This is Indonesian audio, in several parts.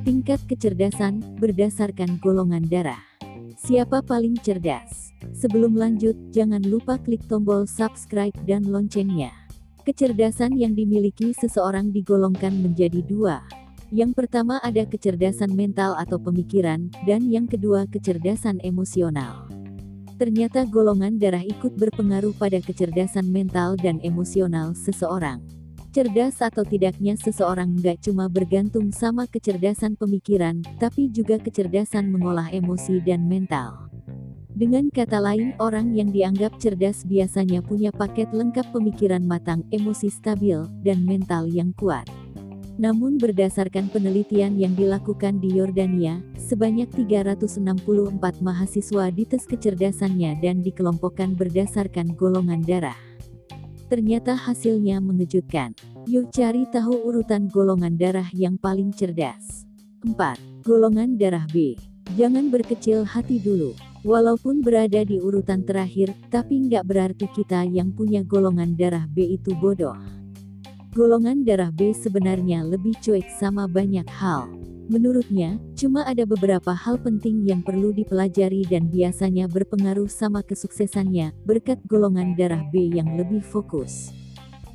Tingkat kecerdasan berdasarkan golongan darah. Siapa paling cerdas? Sebelum lanjut, jangan lupa klik tombol subscribe dan loncengnya. Kecerdasan yang dimiliki seseorang digolongkan menjadi dua. Yang pertama ada kecerdasan mental atau pemikiran, dan yang kedua kecerdasan emosional. Ternyata golongan darah ikut berpengaruh pada kecerdasan mental dan emosional seseorang. Cerdas atau tidaknya seseorang nggak cuma bergantung sama kecerdasan pemikiran, tapi juga kecerdasan mengolah emosi dan mental. Dengan kata lain, orang yang dianggap cerdas biasanya punya paket lengkap pemikiran matang, emosi stabil, dan mental yang kuat. Namun berdasarkan penelitian yang dilakukan di Yordania, sebanyak 364 mahasiswa dites kecerdasannya dan dikelompokkan berdasarkan golongan darah. Ternyata hasilnya mengejutkan. Yuk cari tahu urutan golongan darah yang paling cerdas. 4. Golongan darah B. Jangan berkecil hati dulu. Walaupun berada di urutan terakhir, tapi nggak berarti kita yang punya golongan darah B itu bodoh. Golongan darah B sebenarnya lebih cuek sama banyak hal. Menurutnya, cuma ada beberapa hal penting yang perlu dipelajari dan biasanya berpengaruh sama kesuksesannya, berkat golongan darah B yang lebih fokus.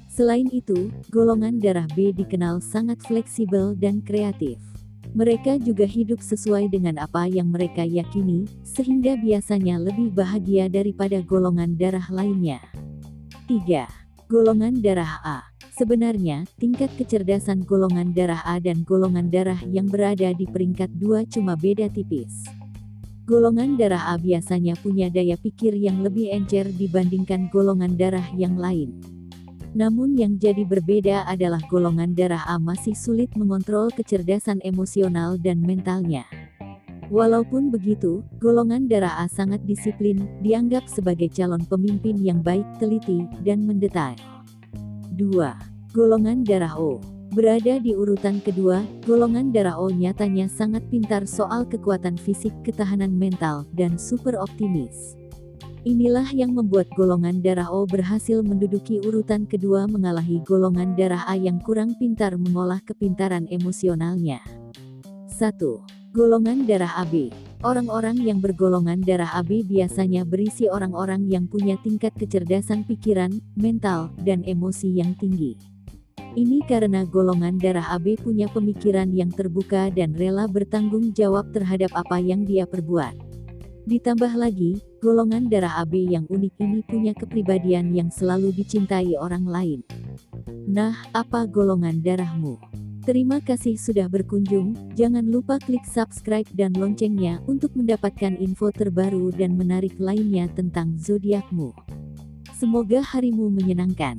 Selain itu, golongan darah B dikenal sangat fleksibel dan kreatif. Mereka juga hidup sesuai dengan apa yang mereka yakini, sehingga biasanya lebih bahagia daripada golongan darah lainnya. 3. Golongan darah A Sebenarnya, tingkat kecerdasan golongan darah A dan golongan darah yang berada di peringkat dua cuma beda tipis. Golongan darah A biasanya punya daya pikir yang lebih encer dibandingkan golongan darah yang lain. Namun yang jadi berbeda adalah golongan darah A masih sulit mengontrol kecerdasan emosional dan mentalnya. Walaupun begitu, golongan darah A sangat disiplin, dianggap sebagai calon pemimpin yang baik, teliti, dan mendetail. 2. Golongan darah O Berada di urutan kedua, golongan darah O nyatanya sangat pintar soal kekuatan fisik, ketahanan mental, dan super optimis. Inilah yang membuat golongan darah O berhasil menduduki urutan kedua mengalahi golongan darah A yang kurang pintar mengolah kepintaran emosionalnya. 1. Golongan darah AB Orang-orang yang bergolongan darah AB biasanya berisi orang-orang yang punya tingkat kecerdasan pikiran, mental, dan emosi yang tinggi. Ini karena golongan darah AB punya pemikiran yang terbuka dan rela bertanggung jawab terhadap apa yang dia perbuat. Ditambah lagi, golongan darah AB yang unik ini punya kepribadian yang selalu dicintai orang lain. Nah, apa golongan darahmu? Terima kasih sudah berkunjung, jangan lupa klik subscribe dan loncengnya untuk mendapatkan info terbaru dan menarik lainnya tentang zodiakmu. Semoga harimu menyenangkan.